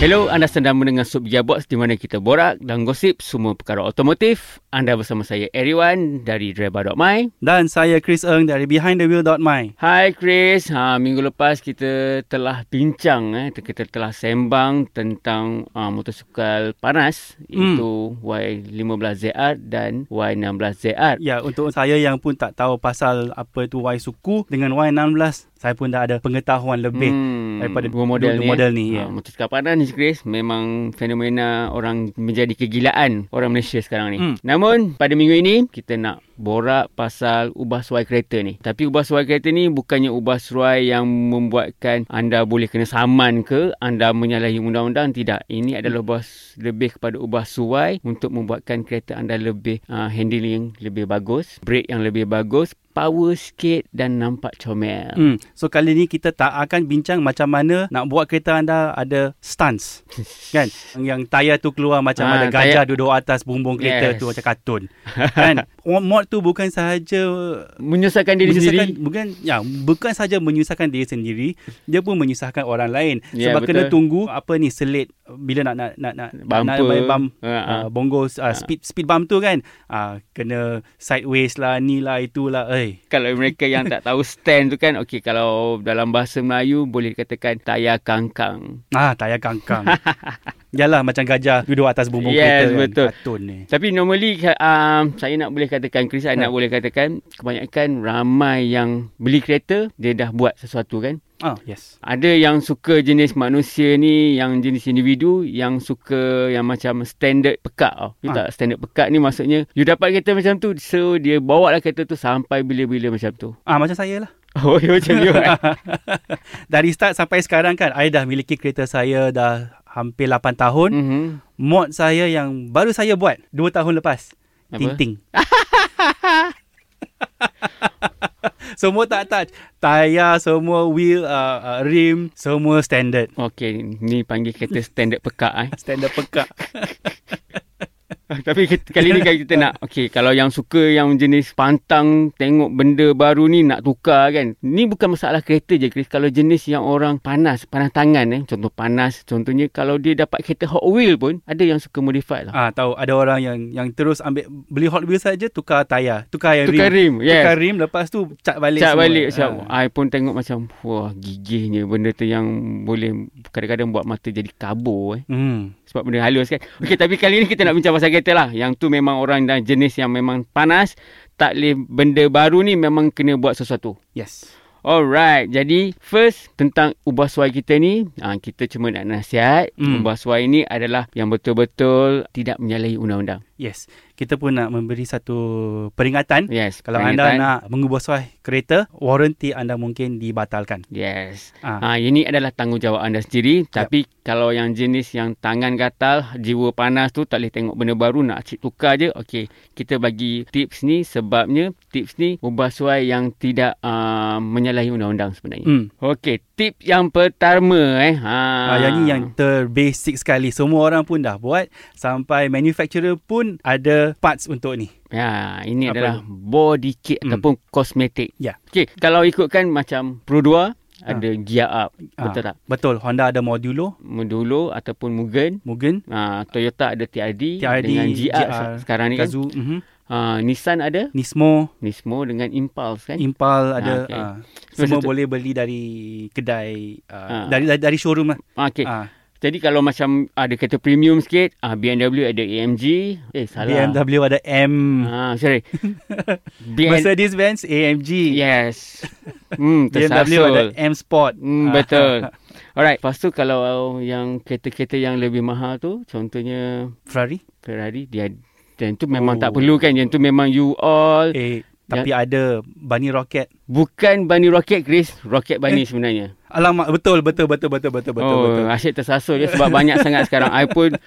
Hello, anda sedang mendengar Sub Box di mana kita borak dan gosip semua perkara otomotif. Anda bersama saya Eriwan dari Driver.my. Dan saya Chris Eng dari BehindTheWheel.my. Hai Chris, ha, minggu lepas kita telah bincang, eh, kita telah sembang tentang uh, motosikal panas Hmm. iaitu Y15ZR dan Y16ZR. Ya, untuk saya yang pun tak tahu pasal apa itu Y suku dengan Y16, saya pun dah ada pengetahuan lebih Hmm, daripada dua model dua ni. model eh. ni, Ha, ya. motosikal panas ni Chris memang fenomena orang menjadi kegilaan orang Malaysia sekarang ni. Hmm. Namun pada minggu ini kita nak borak pasal ubah suai kereta ni. Tapi ubah suai kereta ni bukannya ubah suai yang membuatkan anda boleh kena saman ke, anda menyalahi undang-undang tidak. Ini adalah ubah lebih kepada ubah suai untuk membuatkan kereta anda lebih uh, handling lebih bagus, brake yang lebih bagus, power sikit dan nampak comel. Hmm. So kali ni kita tak akan bincang macam mana nak buat kereta anda ada stance. kan? Yang tayar tu keluar macam Ah, ada gajah tayar- duduk atas bumbung kereta Yes. tu macam kartun. kan? Mod tu bukan sahaja Menyusahkan diri menyusahkan sendiri. bukan ya bukan saja menyusahkan diri sendiri dia pun menyusahkan orang lain Ya, sebab kena betul. tunggu apa ni selit bila nak nak nak nak Bumper. nak main bump Ha, ha. uh, bongo uh, speed speed bump tu kan uh, kena sideways lah ni lah itulah eh kalau mereka yang tak tahu stand tu kan okey kalau dalam bahasa Melayu boleh dikatakan tayar kangkang. ah tayar kangkang Yalah macam gajah duduk atas bumbung Yes, kereta betul. kan kartun ni Tapi normally um, saya nak boleh katakan Chris Ha. nak boleh katakan kebanyakan ramai yang beli kereta dia dah buat sesuatu kan. ah yes Ada yang suka jenis manusia ni yang jenis individu yang suka yang macam standard pekat tau. You Ha. tak standard pekat ni maksudnya you dapat kereta macam tu so dia bawa lah kereta tu sampai bila-bila macam tu. ah macam saya lah Oh macam you. eh? dari start sampai sekarang kan I dah miliki kereta saya dah hampir 8 tahun Mhm. mod saya yang baru saya buat 2 tahun lepas Apa? Tinting. semua tak touch. Tayar semua, wheel, uh, uh, rim, semua standard. Okey, ni panggil kereta standard pekak eh. Standard pekak. Tapi kita- kali ni kan kita nak okey kalau yang suka yang jenis pantang tengok benda baru ni nak tukar kan. Ni bukan masalah kereta je Chris. Kalau jenis yang orang panas, panas tangan eh. Contoh panas, contohnya kalau dia dapat kereta Hot Wheel pun ada yang suka modify lah. Ah tahu ada orang yang yang terus ambil beli Hot Wheels saja tukar tayar, tukar yang Tukar rim. rim, yes. Tukar rim lepas tu cat balik Cat semua. balik macam Ah. I pun tengok macam wah gigihnya benda tu yang boleh kadang-kadang buat mata jadi kabur eh. Hmm. Sebab benda halus kan. Okey tapi kali ni kita nak bincang pasal kereta lah. Yang tu memang orang dan jenis yang memang panas. Tak boleh benda baru ni memang kena buat sesuatu. Yes. Alright. Jadi first tentang ubah suai kita ni. Ha, kita cuma nak nasihat. Hmm. Ubah suai ni adalah yang betul-betul tidak menyalahi undang-undang. Yes. Kita pun nak memberi satu peringatan. Yes. Kalau peringatan. anda nak mengubah suai kereta, warranty anda mungkin dibatalkan. Yes. Ah. Ha, ini adalah tanggungjawab anda sendiri. Tapi kalau yang jenis yang tangan gatal, jiwa panas tu tak boleh tengok benda baru nak cik tukar je. Okey, kita bagi tips ni sebabnya tips ni ubah suai yang tidak uh, menyalahi undang-undang sebenarnya. Hmm. Okey, tip yang pertama eh. Ha. Ah, yang ni yang terbasic sekali. Semua orang pun dah buat. Sampai manufacturer pun ada parts untuk ni. Ya, ini Apa adalah tu? body kit Hmm. ataupun kosmetik. Ya. Okey, kalau ikutkan macam Pro 2 ada gear up, betul Ah, tak? Betul. Honda ada modulo, Modulo ataupun Mugen Mugen, Uh, Toyota ada TRD, TRD, dengan GR, GR, sekarang ni kan. Gazoo, mhm. Uh, Nissan ada, Nismo, Nismo dengan Impulse kan. Impal ada. okey. ah. So, semua boleh beli dari kedai, ah, dari, dari dari showroom lah. Okey. Ah, Jadi kalau macam ada kereta premium sikit, uh, BMW ada AMG. Eh salah. BMW ada M. Ah, sorry. BM... Mercedes-Benz AMG. Yes. Hmm, BMW ada. M Sport. Hmm, Ah, betul. Alright, lepas tu kalau yang kereta-kereta yang lebih mahal tu, contohnya Ferrari. Ferrari, dia dan tu memang Oh. tak perlu kan. Yang tu memang you all Eh, Tapi ada Bunny Rocket. Bukan Bunny Rocket, Chris. Rocket Bunny eh? sebenarnya. Alamak, betul, betul, betul, betul, betul, betul. Oh, betul. asyik tersasul je sebab banyak sangat sekarang. I pun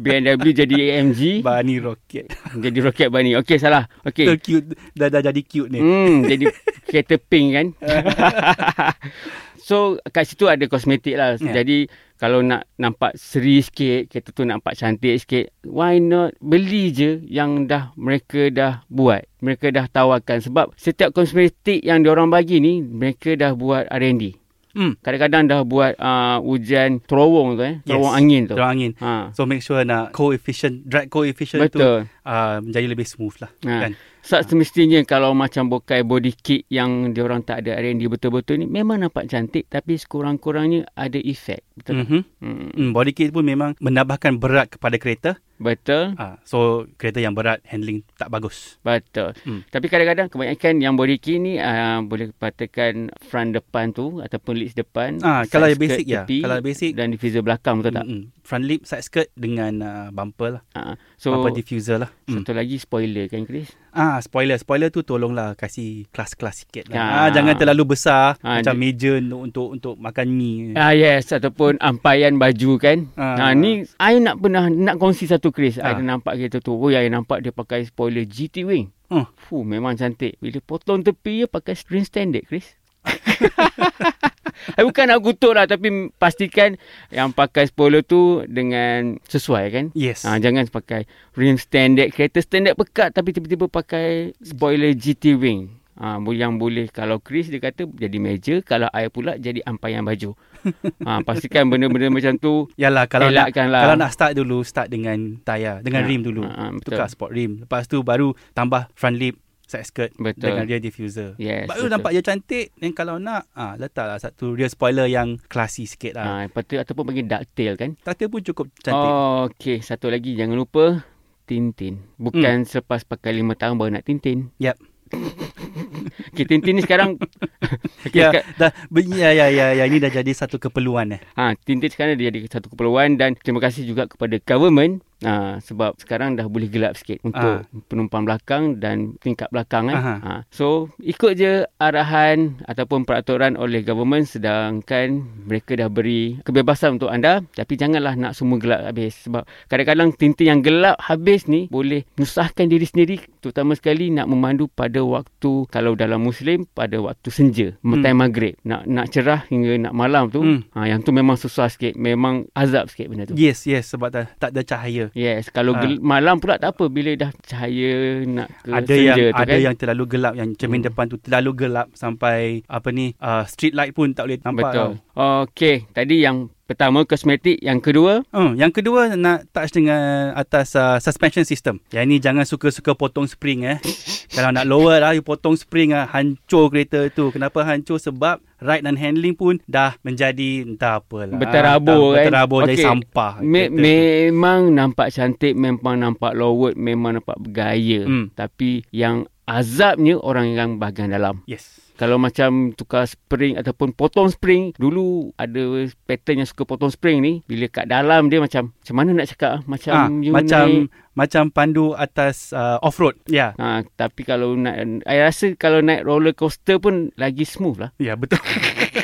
BMW jadi AMG. Bunny Rocket. Jadi Rocket Bunny. Okey, salah. Okey. Cute. Dah, dah jadi cute ni. Hmm, jadi kereta pink kan. so, kat situ ada kosmetik lah. Yeah. Jadi, kalau nak nampak seri sikit, kereta tu nampak cantik sikit, why not beli je yang dah mereka dah buat. Mereka dah tawarkan. Sebab setiap kosmetik yang diorang bagi ni, mereka dah buat R&D. Hmm. Kadang-kadang dah buat uh, hujan terowong tu eh. Terowong Yes. angin tu. Terang angin. Ha. So make sure nak coefficient, drag coefficient tu Betul. uh, menjadi lebih smooth lah. Ha. Kan? So, semestinya kalau macam bokai body kit yang diorang tak ada R&D betul-betul ni memang nampak cantik tapi sekurang-kurangnya ada efek. Betul. Mm-hmm. Hmm. Hmm, body kit pun memang menambahkan berat kepada kereta. Betul. Ah, so kereta yang berat handling tak bagus. Betul. Hmm. Tapi kadang-kadang kebanyakan yang body kit ni uh, boleh katakan front depan tu ataupun lids depan. Ah, side kalau basic ya. Kalau basic dan diffuser belakang betul tak? mm-mm. front lip side skirt dengan uh, bumper lah. Uh, So, so bumper diffuser lah. Hmm. satu lagi spoiler kan Chris? Ah, spoiler. Spoiler tu tolonglah kasih kelas-kelas sikit lah. Ah. Ah, jangan terlalu besar Ah, macam meja untuk untuk untuk makan mi. Ah yes ataupun ampaian baju kan. Ah. Ha ni I nak pernah nak kongsi satu Chris. Ah. I nampak kereta tu. Oh I nampak dia pakai spoiler GT wing. Oh. Fuh memang cantik. Bila potong tepi dia pakai ring standard Chris. I bukan nak kutuk lah tapi pastikan yang pakai spoiler tu dengan sesuai kan. Yes. Ha, jangan pakai rim standard kereta standard pekat tapi tiba-tiba pakai spoiler GT wing. Ha, yang boleh kalau Chris dia kata jadi meja kalau I pula jadi ampaian baju. Ha, pastikan benda-benda macam tu Yalah kalau nak elakkan lah. kalau nak start dulu start dengan tayar, dengan Ah, rim dulu. ah, ah, betul. Tukar sport rim. Lepas tu baru tambah front lip, side skirt Betul. dengan rear diffuser. Yes, Baru betul. nampak dia cantik. Dan kalau nak, ah letaklah satu rear spoiler yang classy sikit lah. Ha, tu ataupun panggil ducktail kan. Tata pun cukup cantik. Oh, okey. Satu lagi jangan lupa Tintin. Bukan hmm. selepas pakai lima tahun baru nak Tintin. Yep. Okay, Tintin ni sekarang okay, Ya, dah, ya, ya, ya, ya, ini dah jadi satu keperluan eh. Ha, Tintin sekarang dia jadi satu keperluan dan terima kasih juga kepada government ha, sebab sekarang dah boleh gelap sikit untuk Ah. penumpang belakang dan tingkap belakang kan. Aha. Ha, so ikut je arahan ataupun peraturan oleh government sedangkan mereka dah beri kebebasan untuk anda tapi janganlah nak semua gelap habis sebab kadang-kadang Tintin yang gelap habis ni boleh nyusahkan diri sendiri terutama sekali nak memandu pada waktu kalau dalam muslim pada waktu senja Hmm. time maghrib nak nak cerah hingga nak malam tu Hmm. ha, yang tu memang susah sikit memang azab sikit benda tu Yes, yes, sebab tak, tak ada cahaya. Yes kalau Ha. gel- malam pula tak apa bila dah cahaya nak ke ada senja yang tu ada kan yang terlalu gelap yang cermin Hmm. depan tu terlalu gelap sampai apa ni uh, street light pun tak boleh nampak betul tau. okey tadi yang pertama kosmetik yang kedua Uh, yang kedua nak touch dengan atas uh, suspension system. Yang ni jangan suka-suka potong spring eh. Kalau nak lower lah you potong spring ah hancur kereta tu. Kenapa hancur? Sebab ride dan handling pun dah menjadi entah apalah. Berterabur Entah kan? Berterabur jadi Okey. sampah. Me- memang nampak cantik memang nampak lowot memang nampak bergaya Hmm. tapi yang azabnya orang yang bahagian dalam Yes. Kalau macam tukar spring ataupun potong spring, dulu ada pattern yang suka potong spring ni, bila kat dalam dia macam, macam mana nak cakap ah? Macam Ah, you macam naik. macam pandu atas uh, off road. Ya. Ha, tapi kalau nak, I rasa kalau naik roller coaster pun lagi smooth lah. Ya betul.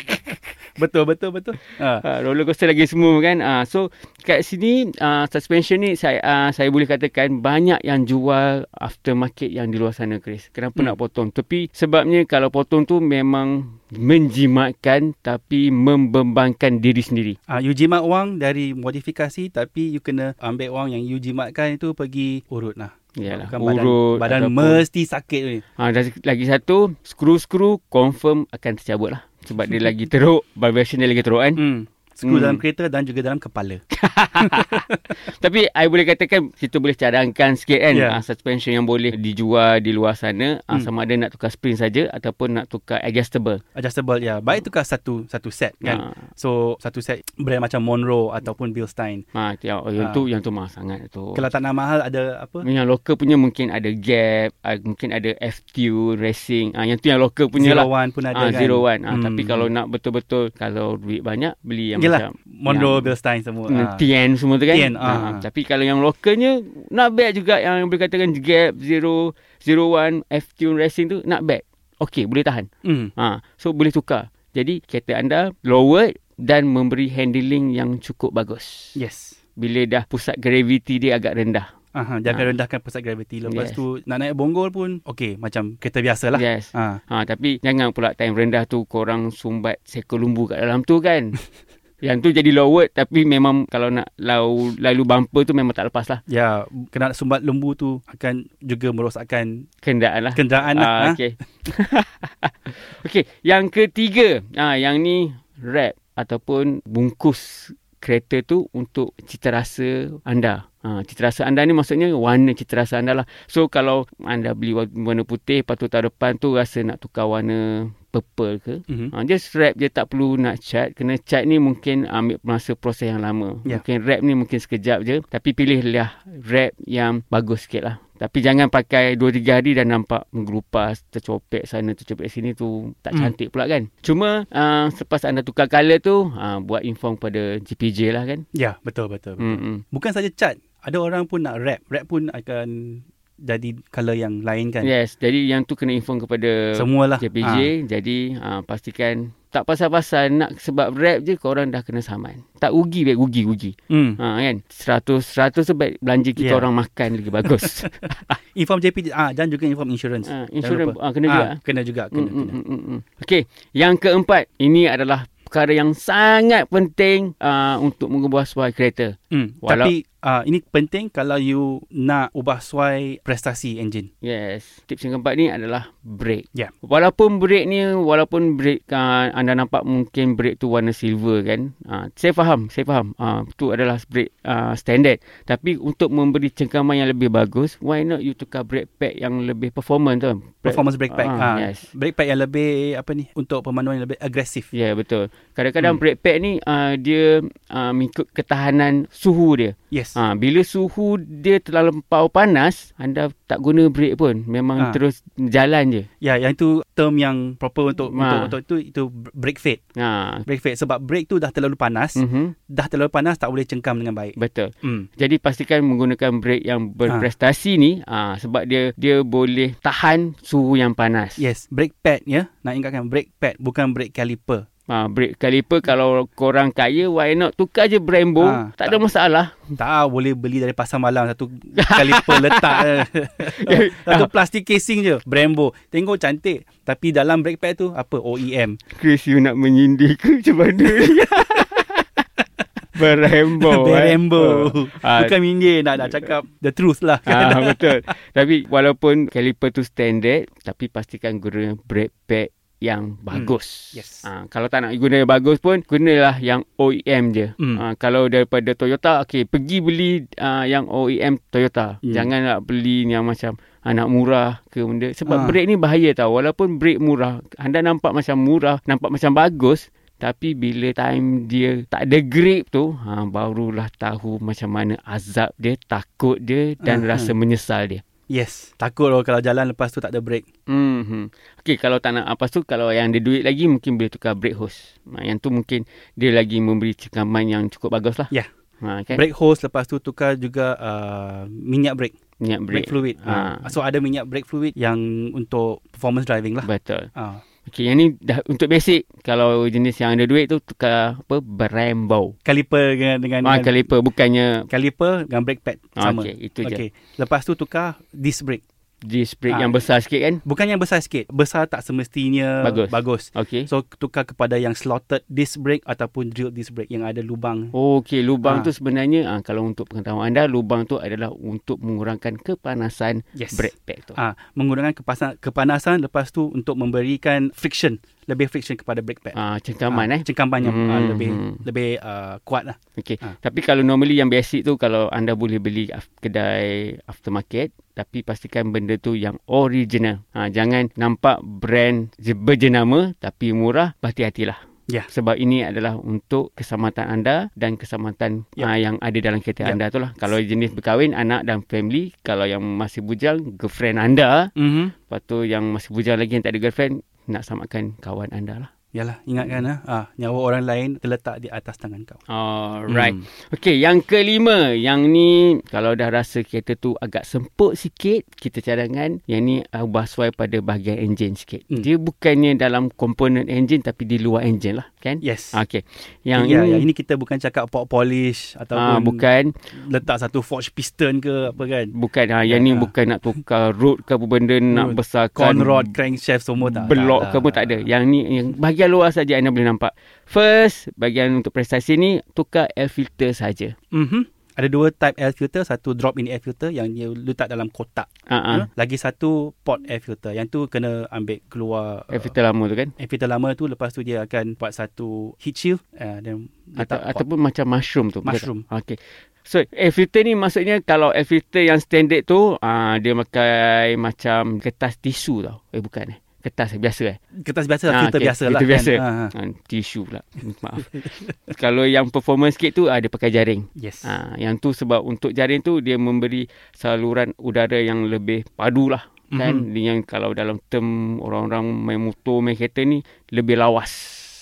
betul betul betul. Ha. Ha, roller coaster lagi smooth kan. Ha, so kat sini uh, suspension ni saya uh, saya boleh katakan banyak yang jual aftermarket yang di luar sana Chris. Kenapa Hmm. nak potong? Tapi sebabnya kalau potong tu memang menjimatkan tapi membebankan diri sendiri. Uh, you jimat wang dari modifikasi tapi you kena ambil wang yang you jimatkan itu pergi urut lah. Yalah, Bukan badan, urut badan ataupun- mesti sakit ni. Ha, dan lagi satu, skru-skru confirm akan tercabut lah. Sebab dia lagi teruk, vibration dia lagi teruk kan. Hmm. Skru Hmm. dalam kereta dan juga dalam kepala. Tapi I boleh katakan kita boleh cadangkan sikit kan Ya. yeah. suspension yang boleh dijual di luar sana hmm. Hmm. sama ada nak tukar spring saja ataupun nak tukar adjustable. Adjustable ya. Baik tukar satu satu set kan. Ha. So satu set brand macam Monroe ataupun Bilstein. Ha, yang, yang Ha. tu yang tu mahal sangat tu. Kalau tak nak mahal ada apa? yang lokal punya mungkin ada Gap, ah, mungkin ada FTU Racing. Ah yang tu yang lokal punya Zero lah. One pun ada Ah kan. zero one. Ah Hmm. tapi kalau nak betul-betul kalau duit banyak beli yang Yelah, Monroe, yang- Bilstein semua. Hmm, Ah. Tian semua tu kan. Tian, ah, Ah, ah. Tapi kalau yang lokalnya not bad juga yang boleh katakan Gap 0 01 F-Tune Racing tu not bad. Okey, boleh tahan. Hmm. Ha, so boleh tukar. Jadi kereta anda lowered dan memberi handling yang cukup bagus. Yes. Bila dah pusat gravity dia agak rendah. Aha, jangan Ah. rendahkan pusat gravity. Lepas Yes. tu nak naik bonggol pun okey macam kereta biasa lah. Yes. Ha. Ha, tapi jangan pula time rendah tu korang sumbat seekor lumbu kat dalam tu kan. yang tu jadi lowered tapi memang kalau nak lalu, lalu bumper tu memang tak lepas lah. Ya, kena sumbat lembu tu akan juga merosakkan Kenderaan lah. kenderaan lah. Ah, ha? okay. okay, yang ketiga, ah yang ni wrap ataupun bungkus kereta tu untuk cita rasa anda. Ha, cita rasa anda ni maksudnya warna cita rasa anda lah. So kalau anda beli wa- warna putih, lepas tu tahun depan tu rasa nak tukar warna purple ke, Mhm. Ha, just wrap je tak perlu nak cat. Kena cat ni mungkin ambil masa proses yang lama. Ya. Mungkin wrap ni mungkin sekejap je. Tapi pilihlah wrap yang bagus sikit lah. Tapi jangan pakai 2-3 hari dan nampak menggelupas, tercopek sana, tercopek sini tu tak Hmm. cantik pula kan. Cuma uh, selepas anda tukar colour tu, uh, buat inform pada GPJ lah kan. Ya, betul betul. Bukan saja cat, ada orang pun nak wrap. Wrap pun akan jadi color yang lain kan. Yes, jadi yang tu kena inform kepada Semualah. JPJ. Jadi uh, pastikan tak pasal-pasal nak sebab rap je korang dah kena saman. Tak rugi baik rugi. Ha. Hmm. Ha kan 100 100 sebab belanja kita Yeah. orang makan lagi bagus. Inform JP ah dan juga inform insurance. ha, lupa. ah, kena Ah, juga. kena juga, kena, Mm, mm, kena. mm, mm, mm. Okey, yang keempat ini adalah perkara yang sangat penting uh, untuk mengubah suai kereta. Hmm. Walau- Tapi ah ini penting kalau you nak ubah suai prestasi engine. Yes, tips yang keempat ni adalah brake. Ya. Walaupun brake ni walaupun brake uh, anda nampak mungkin brake tu warna silver kan. Uh, saya faham, saya faham. Uh, tu adalah brake uh, standard. Tapi untuk memberi cengkaman yang lebih bagus, why not you tukar brake pad yang lebih performance tu? Brake- Performance brake pad. Ah, Ah, yes. Brake pad yang lebih apa ni untuk pemanduan yang lebih agresif. Ya, yeah, betul. Kadang-kadang Hmm. brake pad ni uh, dia uh, mengikut ketahanan suhu dia. Yes. Ha, bila suhu dia terlalu panas, anda tak guna brake pun. Memang Ah. terus jalan je. Ya, yang itu term yang proper untuk Ah. untuk, untuk itu itu brake fade. Ha. Brake fade sebab brake tu dah terlalu panas, Mm-hmm. dah terlalu panas tak boleh cengkam dengan baik. Betul. Hmm. Jadi pastikan menggunakan brake yang berprestasi ni ah sebab dia dia boleh tahan suhu yang panas. Yes, brake pad ya. Nak ingatkan brake pad bukan brake caliper. Ah brake caliper kalau korang kaya why not tukar je Brembo, Ah, tak ada masalah. Tak boleh beli dari pasar malam satu caliper letak satu plastik casing je Brembo. Tengok cantik tapi dalam brake pad tu apa OEM. Chris you nak menyindir ke macam mana ni? Brembo. eh. Ah, Bukan mindir nak nak cakap the truth lah. Ah, betul. Tapi walaupun caliper tu standard, tapi pastikan guna brake pad yang bagus. yes. Ah, kalau tak nak guna yang bagus pun, gunalah yang OEM je. Hmm. Ah, kalau daripada Toyota, okey, pergi beli ah, yang OEM Toyota. Hmm. Jangan nak beli yang macam anak murah ke benda. Sebab Ah. brake ni bahaya tau. Walaupun brake murah, anda nampak macam murah, nampak macam bagus, tapi bila time dia tak ada grip tu, ha, barulah tahu macam mana azab dia, takut dia dan Aha. rasa menyesal dia. Yes. Takut loh kalau jalan lepas tu tak ada brake. Hmm. Okey, kalau tak nak apa tu, kalau yang ada duit lagi, mungkin boleh tukar brake hose. Ha, yang tu mungkin dia lagi memberi cengkaman yang cukup bagus lah. Ya. Ha, kan? Brake hose lepas tu tukar juga uh, minyak brake. Minyak brake. Brake fluid. Ha. Ha. So ada minyak brake fluid yang untuk performance driving lah. Betul. Ha. Okey, yang ni dah untuk basic. Kalau jenis yang ada duit tu tukar apa? Brembo. Caliper dengan dengan, Ah, caliper bukannya caliper dengan brake pad Ah, sama. okey, itu je. Okey. Lepas tu tukar disc brake. Disc brake Ah. yang besar sikit kan? Bukan yang besar sikit. Besar tak semestinya Bagus. bagus. Okey. So tukar kepada yang slotted disc brake ataupun drilled disc brake yang ada lubang. Oh, okey, lubang Ah. tu sebenarnya ah, kalau untuk pengetahuan anda, lubang tu adalah untuk mengurangkan kepanasan Yes. brake pad tu. Ah, mengurangkan kepanasan, kepanasan lepas tu untuk memberikan friction, lebih friction kepada brake pad. Ah, cengkaman Ah, eh. Cengkaman yang ah, Hmm, lebih hmm. lebih uh, kuat lah. Okey. Ah. Tapi kalau normally yang basic tu kalau anda boleh beli kedai aftermarket tapi pastikan benda tu yang original. Ha, jangan nampak brand je- berjenama tapi murah, berhati-hatilah. Ya. Sebab ini adalah untuk keselamatan anda dan keselamatan Ya. uh, yang ada dalam kereta Ya. anda tu lah. Kalau jenis berkahwin, anak dan family. Kalau yang masih bujang, girlfriend anda. Mm-hmm. Lepas tu yang masih bujang lagi yang tak ada girlfriend, nak selamatkan kawan anda lah. Yalah, ingatkan ah, ah nyawa orang lain terletak di atas tangan kau. Alright. Hmm. Okey, yang kelima. Yang ni kalau dah rasa kereta tu agak semput sikit, kita cadangkan yang ni uh, ubah suai pada bahagian enjin sikit. Hmm. Dia bukannya dalam komponen enjin tapi di luar enjin lah, kan? Yes. Okey. Yang ya, ini yang ini kita bukan cakap pop polish ataupun ah, bukan letak satu forge piston ke apa kan. bukan ha, yang ni Ah. bukan nak tukar road ke apa benda nak besarkan Conrod, crankshaft semua tak. belok tak, ke pun tak ada. Yang ni yang bahagian luar saja anda boleh nampak. First, bahagian untuk prestasi ni tukar air filter saja. Mhm. Ada dua type air filter, satu drop in air filter yang dia letak dalam kotak. Ha? Lagi satu pot air filter. Yang tu kena ambil keluar Air filter lama tu kan? air filter lama tu lepas tu dia akan buat satu heat shield uh, dan Atau, pot. ataupun macam mushroom tu. Mushroom. Okey. So air filter ni maksudnya kalau air filter yang standard tu uh, dia pakai macam kertas tisu tau. Eh bukan eh. Kertas biasa eh. kertas biasa lah, Ah, filter okey, biasa lah filter biasa. kan. Ha, ha. Ha, tisu pula. Maaf. kalau yang performance sikit tu uh, dia pakai jaring. Yes. Ha, yang tu sebab untuk jaring tu dia memberi saluran udara yang lebih padu lah. Kan? Mhm. Mm-hmm. Yang kalau dalam term orang-orang main motor, main kereta ni lebih lawas.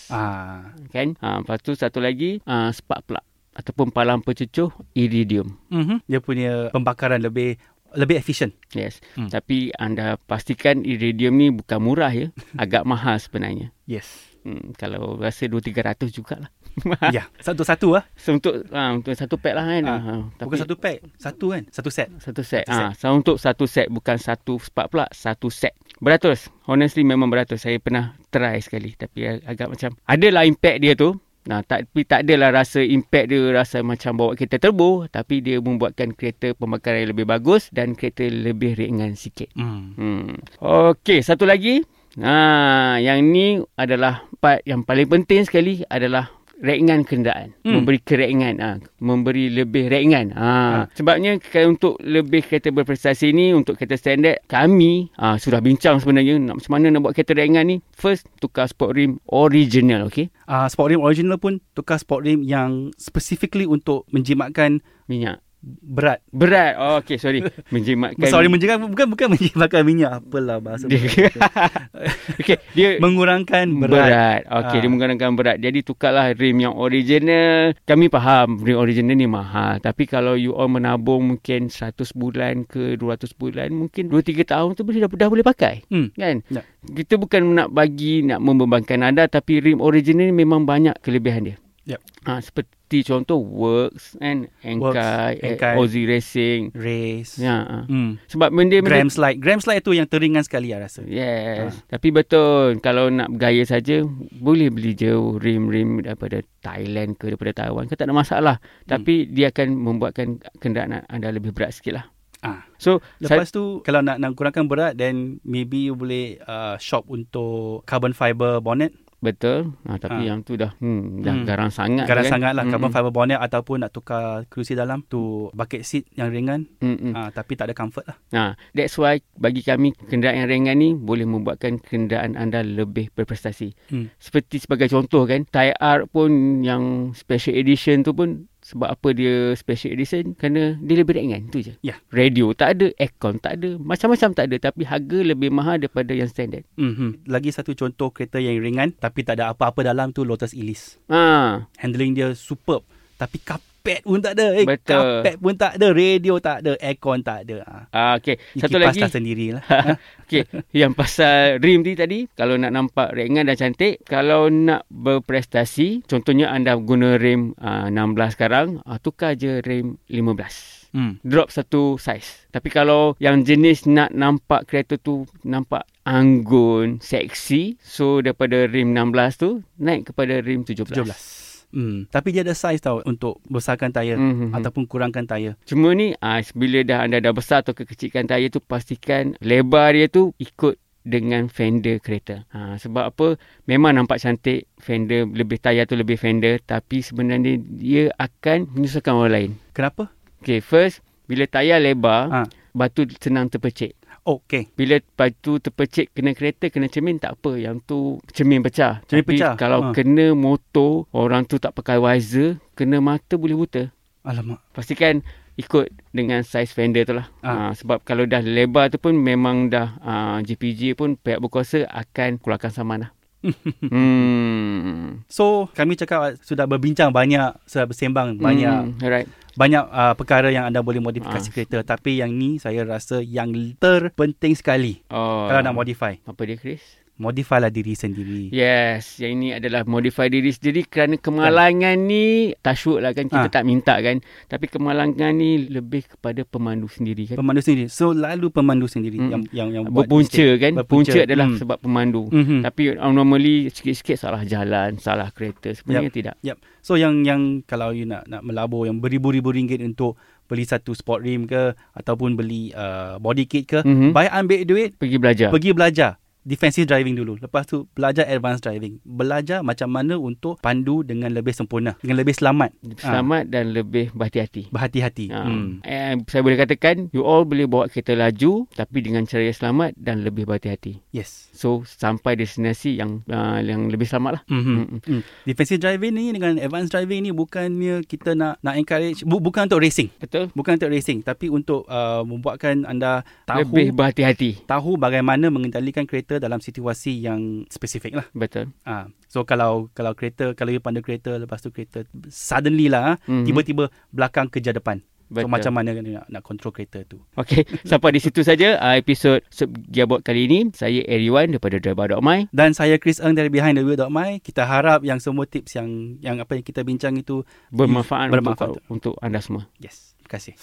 Ah. Kan? Ha, lepas tu satu lagi uh, spark plug ataupun palang pencucuh iridium. Mhm. Dia punya pembakaran lebih lebih efisien. Yes. Hmm. Tapi anda pastikan iridium ni bukan murah ya. Agak mahal sebenarnya. Yes. Hmm, kalau rasa 2-300 jugalah. ya, satu-satu lah. So, untuk ha, untuk satu pack lah kan. Ah, Ha, Bukan satu pack, satu kan? Satu set. Satu set. Satu Ah, so untuk satu set bukan satu spark plug, satu set. Beratus. Honestly memang beratus. Saya pernah try sekali tapi ag- agak macam adalah impact dia tu. Nah, tapi tak adalah rasa impact dia rasa macam bawa kereta turbo tapi dia membuatkan kereta pembakaran yang lebih bagus dan kereta lebih ringan sikit. Hmm. Hmm. Okey, satu lagi. Ha, yang ni adalah part yang paling penting sekali adalah ringan kenderaan. Hmm. Memberi keringan. Ha, memberi lebih ringan. Ha, Ha. Sebabnya untuk lebih kereta berprestasi ni, untuk kereta standard, kami ha, sudah bincang sebenarnya nak, macam mana nak buat kereta ringan ni. First, tukar sport rim original. Okay? Uh, sport rim original pun tukar sport rim yang specifically untuk menjimatkan Minyak. Berat. Berat. Oh, okay, sorry. Menjimatkan. Sorry menjimatkan bukan bukan menjimatkan minyak apalah bahasa. Dia, okay, dia mengurangkan berat. berat. Okey, Ah. dia menggunakan berat. Jadi tukarlah rim yang original. Kami faham rim original ni mahal. Tapi kalau you all menabung mungkin 100 bulan ke 200 bulan, mungkin 2-3 tahun tu boleh dah, dah boleh pakai. Hmm. Kan? Ya. Kita bukan nak bagi, nak membebankan anda. Tapi rim original ni memang banyak kelebihan dia. Yep. Ha, seperti contoh Works and. Enkai. Aussie Racing. Race. Ya. ha. Hmm. Sebab benda-benda Gram slide. Gram slide tu yang teringan sekali lah rasa. Yes. Ha. Tapi betul kalau nak bergaya saja boleh beli jauh rim-rim daripada Thailand ke daripada Taiwan ke tak ada masalah. Hmm. Tapi dia akan membuatkan kenderaan anda lebih berat sikit lah. Ah. So Lepas tu kalau nak nak kurangkan berat then maybe you boleh uh, shop untuk carbon fiber bonnet. Betul. Ha, tapi Ha. yang tu dah hmm, dah Hmm. garang sangat. Garang kan? sangat lah Mm-mm. carbon fiber bonnet ataupun nak tukar kerusi dalam tu bucket seat yang ringan Mm-mm. ah, tapi tak ada comfort lah. Ha, that's why bagi kami kenderaan yang ringan ni boleh membuatkan kenderaan anda lebih berprestasi. Hmm. Seperti sebagai contoh kan, Thai R pun yang special edition tu pun sebab apa dia special edition kerana dia lebih ringan tu je. Ya. Radio tak ada, aircon tak ada, macam-macam tak ada tapi harga lebih mahal daripada yang standard. Mm-hmm. Lagi satu contoh kereta yang ringan tapi tak ada apa-apa dalam tu Lotus Elise. Ha, Handling dia superb tapi kapet pun tak ada. Eh, Betul. Kapet pun tak ada, radio tak ada, aircon tak ada. Ah. ah. You Satu kipas lagi. lah sendirilah. Okey, yang pasal rim ni tadi, kalau nak nampak ringan dan cantik, kalau nak berprestasi, contohnya anda guna rim uh, 16 sekarang, uh, tukar je rim 15. hmm. Drop satu saiz. Tapi kalau yang jenis nak nampak kereta tu nampak anggun, seksi, so daripada rim 16 tu naik kepada rim 17. 17. Hmm. Tapi dia ada saiz tau untuk besarkan tayar Mhm. ataupun kurangkan tayar. Cuma ni ah bila dah anda dah besar atau kekecikan tayar tu pastikan lebar dia tu ikut dengan fender kereta. Ha, sebab apa? Memang nampak cantik fender lebih tayar tu lebih fender tapi sebenarnya dia akan menyusahkan orang lain. Kenapa? Okay, first bila tayar lebar, Ha. batu senang terpecik. Okay. Bila batu terpecik kena kereta, kena cermin tak apa. Yang tu cermin pecah. Cermin Tapi pecah? kalau Ha. kena motor, orang tu tak pakai visor, kena mata boleh buta. Alamak. Pastikan ikut dengan saiz fender tu lah. Ah. Ha. sebab kalau dah lebar tu pun memang dah uh, GPG pun pihak berkuasa akan keluarkan saman lah. Hmm. So kami cakap sudah berbincang banyak, sudah bersembang banyak Hmm, right. banyak uh, perkara yang anda boleh modifikasi Ah. kereta tapi yang ni saya rasa yang terpenting sekali Oh. kalau nak modify. Apa dia Chris? Modify lah diri sendiri. Yes, yang ini adalah modify diri sendiri kerana kemalangan ni tasyuk lah kan kita Ah. tak minta kan. Tapi kemalangan ni lebih kepada pemandu sendiri kan. Pemandu sendiri. So lalu pemandu sendiri Mm. yang yang yang buat Berpunca mistake. kan. Berpunca. Punca adalah Hmm. sebab pemandu. Mhm. Tapi normally sikit-sikit salah jalan, salah kereta. Sebenarnya tidak. Yep. So yang yang kalau you nak nak melabur yang beribu-ribu ringgit untuk beli satu sport rim ke ataupun beli uh, body kit ke, Mhm. baik ambil duit Pergi belajar. pergi belajar defensive driving dulu. Lepas tu belajar advanced driving. Belajar macam mana untuk pandu dengan lebih sempurna, dengan lebih selamat, Selamat dan lebih berhati-hati. berhati-hati. Ha. Hmm. Eh, saya boleh katakan you all boleh bawa kereta laju tapi dengan cara yang selamat dan lebih berhati-hati. Yes. So sampai destinasi yang uh, yang lebih selamat lah. Mm-hmm. Mm. Defensive driving ni dengan advanced driving ni bukannya kita nak nak encourage bu, bukan untuk racing. Betul? Bukan untuk racing tapi untuk uh, membuatkan anda tahu Lebih berhati-hati. tahu bagaimana mengendalikan kereta dalam situasi yang spesifik lah. Betul. Ha. So kalau kalau kereta kalau you pandu kereta lepas tu kereta suddenly lah Mhm. tiba-tiba belakang kejar depan. Betul. So macam mana nak nak control kereta tu. Okey, sampai di situ saja uh, episod Sub Gearbox kali ini. Saya Eriwan daripada Driver.my. Dan saya Chris Eng dari Behind the Wheel.my. Kita harap yang semua tips yang yang apa yang kita bincang itu Bermanfaat, Bermanfaat. Untuk, untuk anda semua. yes. Terima kasih.